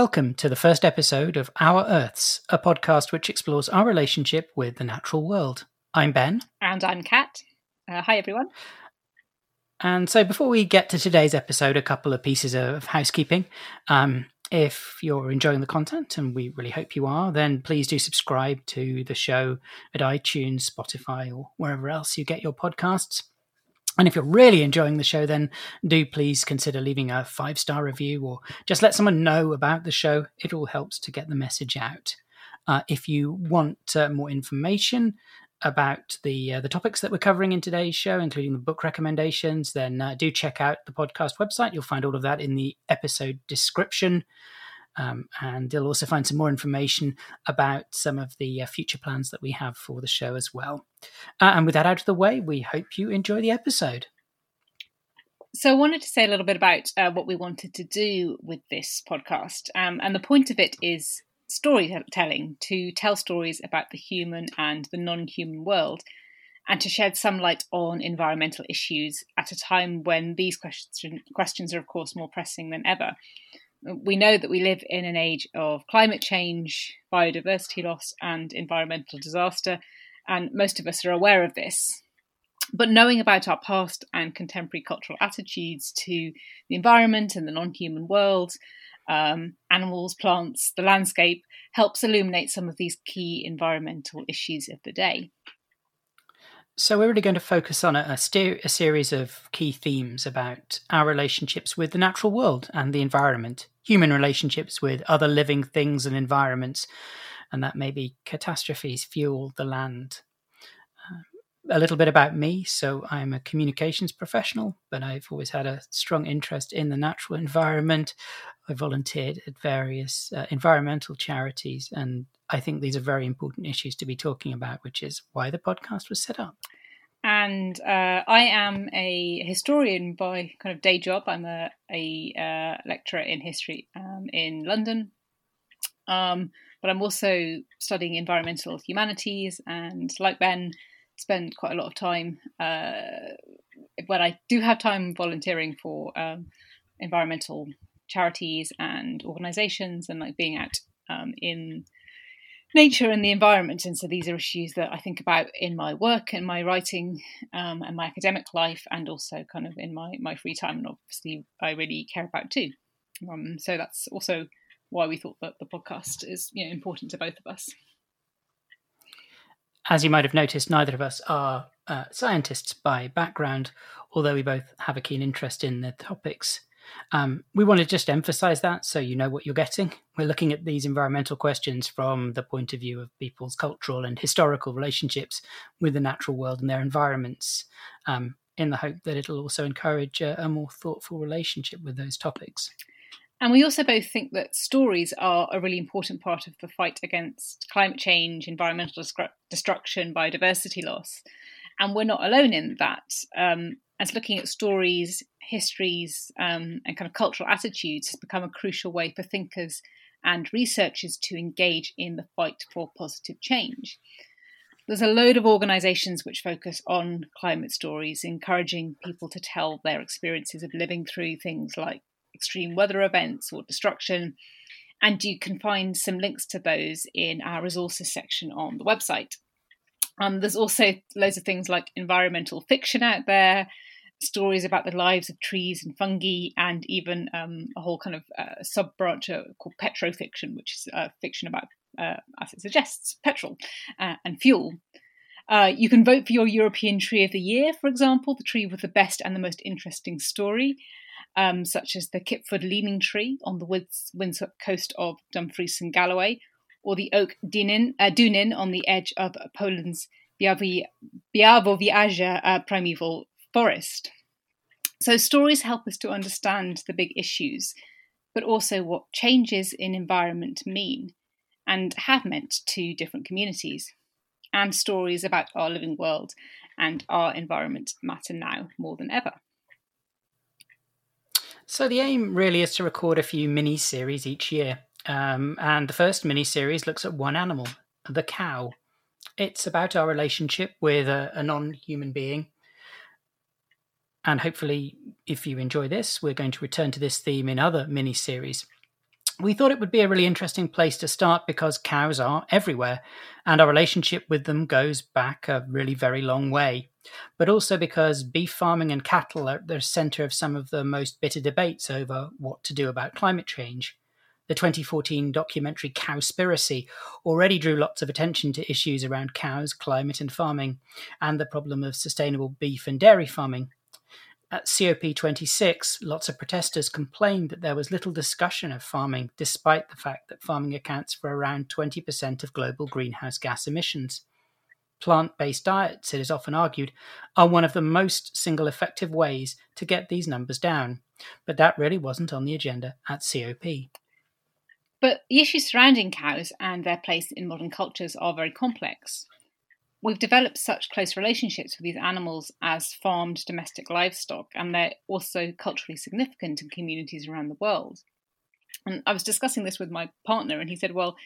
Welcome to the first episode of Our Earths, a podcast which explores our relationship with the natural world. I'm Ben. And I'm Kat. Uh, hi, everyone. And so, before we get to today's episode, a couple of pieces of housekeeping. Um, if you're enjoying the content, and we really hope you are, then please do subscribe to the show at iTunes, Spotify, or wherever else you get your podcasts. And if you're really enjoying the show, then do please consider leaving a five star review or just let someone know about the show. It all helps to get the message out. Uh, if you want uh, more information about the uh, the topics that we're covering in today's show, including the book recommendations, then uh, do check out the podcast website. You'll find all of that in the episode description. Um, and you'll also find some more information about some of the uh, future plans that we have for the show as well. Uh, and with that out of the way, we hope you enjoy the episode. So, I wanted to say a little bit about uh, what we wanted to do with this podcast. Um, and the point of it is storytelling to tell stories about the human and the non human world and to shed some light on environmental issues at a time when these question, questions are, of course, more pressing than ever. We know that we live in an age of climate change, biodiversity loss, and environmental disaster, and most of us are aware of this. But knowing about our past and contemporary cultural attitudes to the environment and the non human world um, animals, plants, the landscape, helps illuminate some of these key environmental issues of the day. So, we're really going to focus on a, a, a, series of key themes about our relationships with the natural world and the environment, human relationships with other living things and environments, and that may be catastrophes, fuel, the land, a little bit about me. So, I'm a communications professional, but I've always had a strong interest in the natural environment. I volunteered at various uh, environmental charities, and I think these are very important issues to be talking about, which is why the podcast was set up. And uh, I am a historian by kind of day job. I'm a, a uh, lecturer in history um, in London. Um, but I'm also studying environmental humanities, and like Ben, spend quite a lot of time uh, when I do have time volunteering for um, environmental charities and organizations and like being out um, in nature and the environment. And so these are issues that I think about in my work and my writing um, and my academic life, and also kind of in my, my free time. And obviously, I really care about too. Um, so that's also why we thought that the podcast is you know, important to both of us as you might have noticed, neither of us are uh, scientists by background, although we both have a keen interest in the topics. Um, we want to just emphasize that so you know what you're getting. We're looking at these environmental questions from the point of view of people's cultural and historical relationships with the natural world and their environments, um, in the hope that it'll also encourage a, a more thoughtful relationship with those topics. And we also both think that stories are a really important part of the fight against climate change, environmental destruction, biodiversity loss. And we're not alone in that. Um, as looking at stories, histories, um, and kind of cultural attitudes has become a crucial way for thinkers and researchers to engage in the fight for positive change. There's a load of organisations which focus on climate stories, encouraging people to tell their experiences of living through things like extreme weather events or destruction. And you can find some links to those in our resources section on the website. Um, there's also loads of things like environmental fiction out there, stories about the lives of trees and fungi, and even um, a whole kind of uh, sub branch called petrofiction, which is uh, fiction about, uh, as it suggests, petrol uh, and fuel. Uh, you can vote for your European Tree of the Year, for example, the tree with the best and the most interesting story um, such as the Kippford Leaning Tree on the Windsor coast of Dumfries and Galloway, or the oak Dunin, uh, Dunin on the edge of Poland's Białowieża uh, primeval forest. So stories help us to understand the big issues, but also what changes in environment mean and have meant to different communities. And stories about our living world and our environment matter now more than ever. So the aim really is to record a few mini series each year. Um, and the first mini series looks at one animal, the cow. It's about our relationship with a, a non human being. And hopefully, if you enjoy this, we're going to return to this theme in other mini series. We thought it would be a really interesting place to start because cows are everywhere and our relationship with them goes back a really very long way. But also because beef farming and cattle are at the centre of some of the most bitter debates over what to do about climate change. The 2014 documentary Cowspiracy already drew lots of attention to issues around cows, climate, and farming, and the problem of sustainable beef and dairy farming. At COP26, lots of protesters complained that there was little discussion of farming, despite the fact that farming accounts for around 20% of global greenhouse gas emissions. Plant based diets, it is often argued, are one of the most single effective ways to get these numbers down, but that really wasn't on the agenda at COP. But the issues surrounding cows and their place in modern cultures are very complex. We've developed such close relationships with these animals as farmed domestic livestock, and they're also culturally significant in communities around the world. And I was discussing this with my partner, and he said, Well,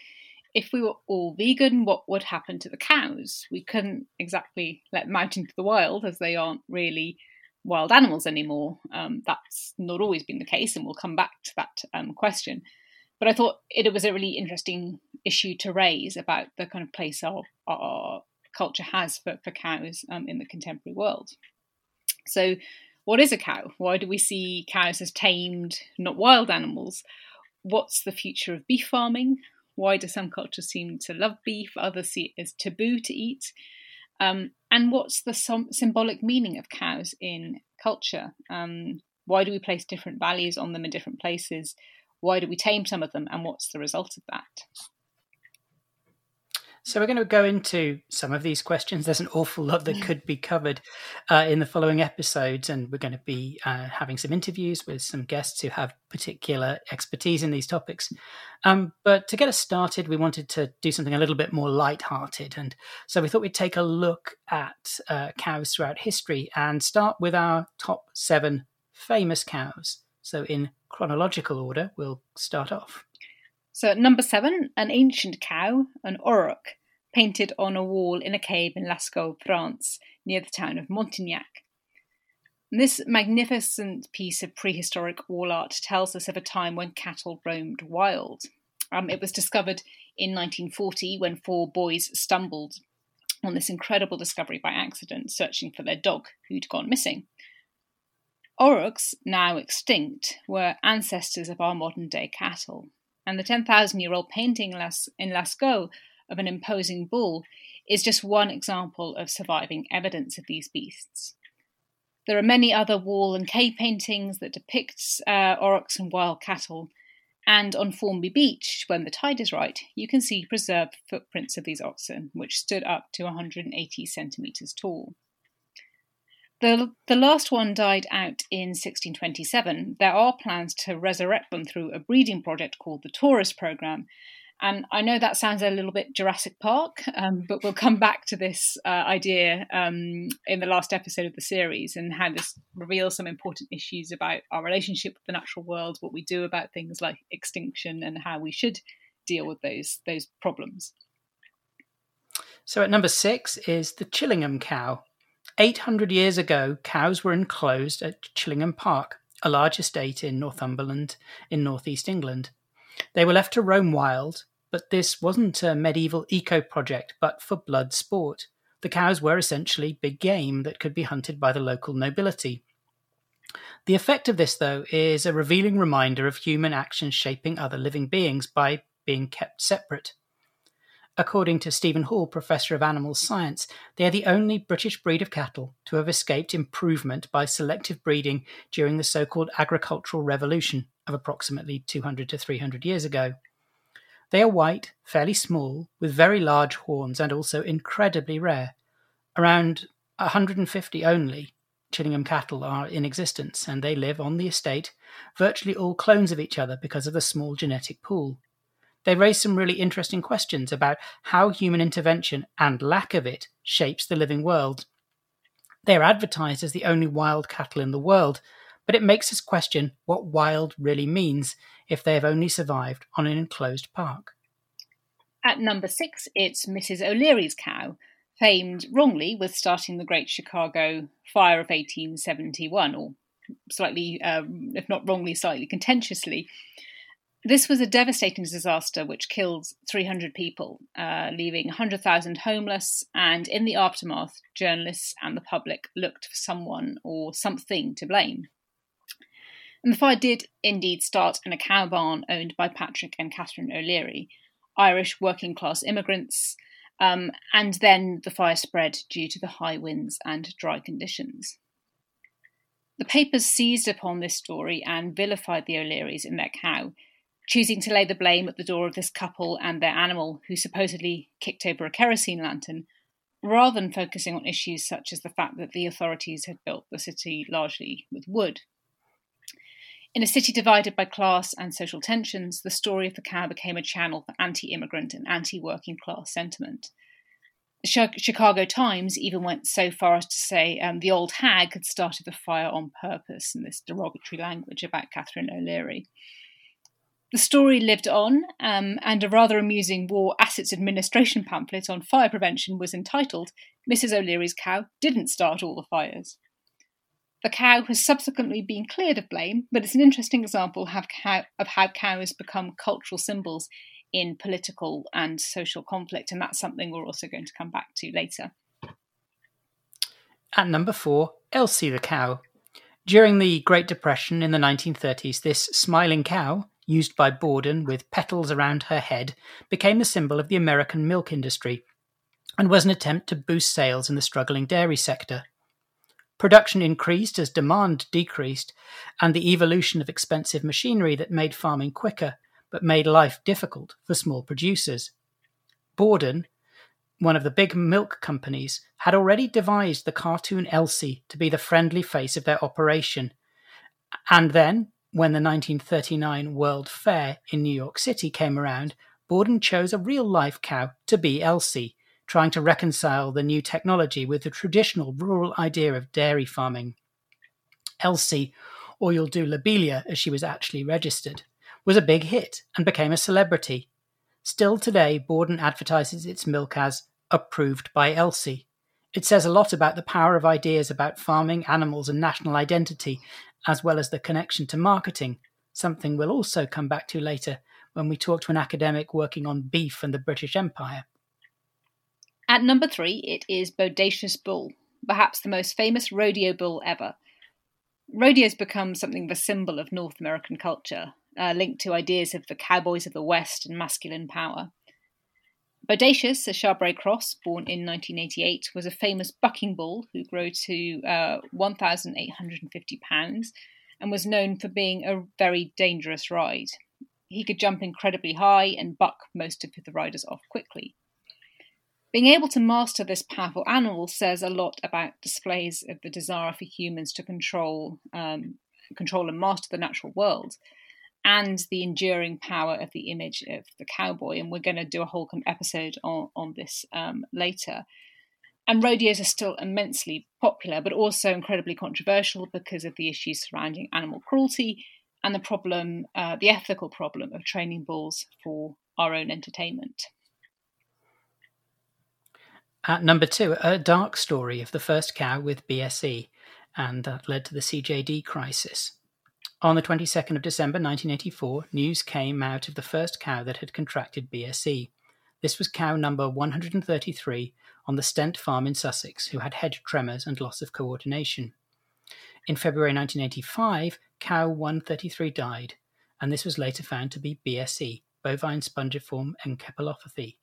if we were all vegan, what would happen to the cows? We couldn't exactly let them out into the wild as they aren't really wild animals anymore. Um, that's not always been the case, and we'll come back to that um, question. But I thought it, was a really interesting issue to raise about the kind of place our, our culture has for, for cows um, in the contemporary world. So, what is a cow? Why do we see cows as tamed, not wild animals? What's the future of beef farming? Why do some cultures seem to love beef, others see it as taboo to eat? Um, and what's the symbolic meaning of cows in culture? Um, why do we place different values on them in different places? Why do we tame some of them? And what's the result of that? So we're going to go into some of these questions. There's an awful lot that could be covered uh, in the following episodes, and we're going to be uh, having some interviews with some guests who have particular expertise in these topics. Um, but to get us started, we wanted to do something a little bit more light-hearted, and so we thought we'd take a look at uh, cows throughout history and start with our top seven famous cows. So in chronological order, we'll start off. So at number seven, an ancient cow, an auroch, painted on a wall in a cave in Lascaux, France, near the town of Montignac. This magnificent piece of prehistoric wall art tells us of a time when cattle roamed wild. Um, it was discovered in 1940 when four boys stumbled on this incredible discovery by accident, searching for their dog who'd gone missing. Aurochs, now extinct, were ancestors of our modern day cattle, and the 10,000 year old painting in Lascaux of an imposing bull is just one example of surviving evidence of these beasts. There are many other wall and cave paintings that depict uh, aurochs and wild cattle, and on Formby Beach, when the tide is right, you can see preserved footprints of these oxen, which stood up to 180 centimetres tall. The, the last one died out in 1627. There are plans to resurrect them through a breeding project called the Tauros Programme. And I know that sounds a little bit Jurassic Park, um, but we'll come back to this uh, idea um, in the last episode of the series and how this reveals some important issues about our relationship with the natural world, what we do about things like extinction, and how we should deal with those those problems. So at number six is the Chillingham cow. 800 years ago, cows were enclosed at Chillingham Park, a large estate in Northumberland in northeast England. They were left to roam wild, but this wasn't a medieval eco project, but for blood sport. The cows were essentially big game that could be hunted by the local nobility. The effect of this, though, is a revealing reminder of human actions shaping other living beings by being kept separate. According to Stephen Hall, Professor of Animal Science, they are the only British breed of cattle to have escaped improvement by selective breeding during the so called agricultural revolution of approximately 200 to 300 years ago. They are white, fairly small, with very large horns, and also incredibly rare. Around 150 only Chillingham cattle are in existence, and they live on the estate, virtually all clones of each other because of the small genetic pool they raise some really interesting questions about how human intervention and lack of it shapes the living world. They are advertised as the only wild cattle in the world, but it makes us question what wild really means if they have only survived on an enclosed park. At number six, it's Mrs. O'Leary's cow, famed wrongly with starting the Great Chicago Fire of 1871, or slightly, um, if not wrongly, slightly contentiously. This was a devastating disaster which killed 300 people, uh, leaving 100,000 homeless. And in the aftermath, journalists and the public looked for someone or something to blame. And the fire did indeed start in a cow barn owned by Patrick and Catherine O'Leary, Irish working class immigrants. Um, and then the fire spread due to the high winds and dry conditions. The papers seized upon this story and vilified the O'Learys in their cow, choosing to lay the blame at the door of this couple and their animal, who supposedly kicked over a kerosene lantern, rather than focusing on issues such as the fact that the authorities had built the city largely with wood. In a city divided by class and social tensions, the story of the cow became a channel for anti immigrant and anti working class sentiment. The Chicago Times even went so far as to say um, the old hag had started the fire on purpose in this derogatory language about Catherine O'Leary. The story lived on, um, and a rather amusing War Assets Administration pamphlet on fire prevention was entitled Mrs. O'Leary's Cow Didn't Start All the Fires. The cow has subsequently been cleared of blame, but it's an interesting example of how cows become cultural symbols in political and social conflict, and that's something we're also going to come back to later. At number four, Elsie the cow. During the Great Depression in the 1930s, this smiling cow used by Borden with petals around her head, became a symbol of the American milk industry and was an attempt to boost sales in the struggling dairy sector. Production increased as demand decreased, and the evolution of expensive machinery that made farming quicker but made life difficult for small producers. Borden, one of the big milk companies, had already devised the cartoon Elsie to be the friendly face of their operation. And then, when the 1939 World Fair in New York City came around, Borden chose a real life cow to be Elsie, trying to reconcile the new technology with the traditional rural idea of dairy farming. Elsie, or you'll do Lobelia as she was actually registered, was a big hit and became a celebrity. Still today, Borden advertises its milk as approved by Elsie. It says a lot about the power of ideas about farming, animals, and national identity, as well as the connection to marketing, something we'll also come back to later when we talk to an academic working on beef and the British Empire. At number three, it is Bodacious Bull, perhaps the most famous rodeo bull ever. Rodeo's become something of a symbol of North American culture, uh, linked to ideas of the cowboys of the West and masculine power. Bodacious, a Charbray cross born in 1988, was a famous bucking bull who grew to uh, 1,850 pounds and was known for being a very dangerous ride. He could jump incredibly high and buck most of the riders off quickly. Being able to master this powerful animal says a lot about displays of the desire for humans to control, um, control and master the natural world, and the enduring power of the image of the cowboy. And we're going to do a whole episode on, on this um, later. And rodeos are still immensely popular, but also incredibly controversial because of the issues surrounding animal cruelty and the problem, uh, the ethical problem of training bulls for our own entertainment. At number two, a dark story of the first cow with BSE, and that led to the CJD crisis. On the 22nd of December 1984, news came out of the first cow that had contracted BSE. This was cow number 133 on the Stent farm in Sussex, who had head tremors and loss of coordination. In February 1985, cow 133 died, and this was later found to be BSE, bovine spongiform encephalopathy.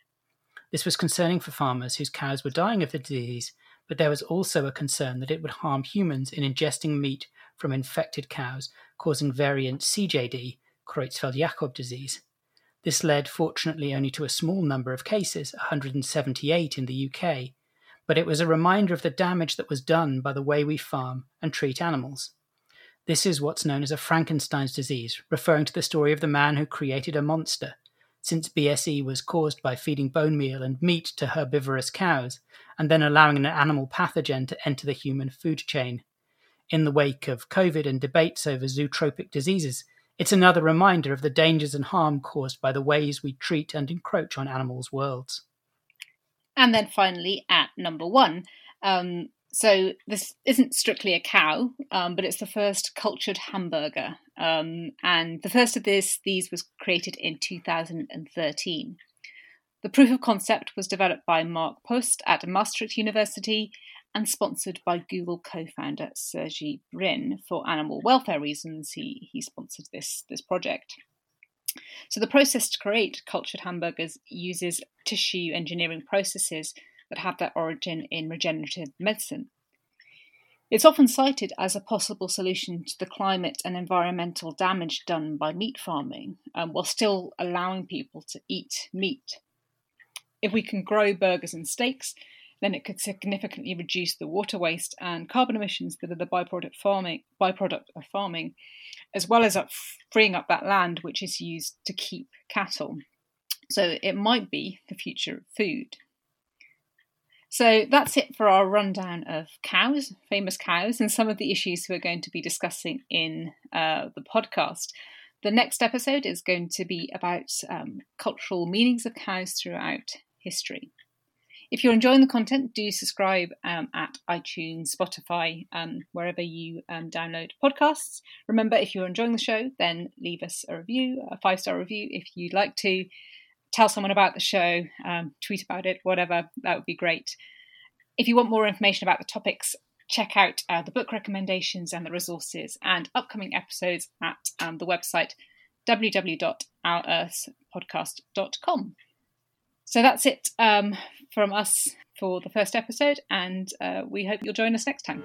This was concerning for farmers whose cows were dying of the disease, but there was also a concern that it would harm humans in ingesting meat from infected cows, causing variant CJD, Creutzfeldt Jakob disease. This led, fortunately, only to a small number of cases, 178 in the UK, but it was a reminder of the damage that was done by the way we farm and treat animals. This is what's known as a Frankenstein's disease, referring to the story of the man who created a monster, since BSE was caused by feeding bone meal and meat to herbivorous cows, and then allowing an animal pathogen to enter the human food chain in the wake of COVID and debates over zoonotic diseases, it's another reminder of the dangers and harm caused by the ways we treat and encroach on animals' worlds. And then finally, at number one, um, so this isn't strictly a cow, um, but it's the first cultured hamburger. Um, and the first of this, these was created in 2013. The proof of concept was developed by Mark Post at Maastricht University and sponsored by Google co-founder Sergey Brin for animal welfare reasons. He he sponsored this this project. So the process to create cultured hamburgers uses tissue engineering processes that have their origin in regenerative medicine. It's often cited as a possible solution to the climate and environmental damage done by meat farming, um, while still allowing people to eat meat. If we can grow burgers and steaks, then it could significantly reduce the water waste and carbon emissions that are the byproduct farming byproduct of farming, as well as up freeing up that land which is used to keep cattle. So it might be the future of food. So that's it for our rundown of cows, famous cows, and some of the issues we're going to be discussing in uh, the podcast. The next episode is going to be about um, cultural meanings of cows throughout history. If you're enjoying the content, do subscribe um, at iTunes, Spotify, um, wherever you um, download podcasts. Remember, if you're enjoying the show, then leave us a review, a five star review if you'd like to tell someone about the show, um, tweet about it, whatever, that would be great. If you want more information about the topics, check out uh, the book recommendations and the resources and upcoming episodes at um, the website www.ourearthspodcast.com. So that's it um, from us for the first episode, and uh, we hope you'll join us next time.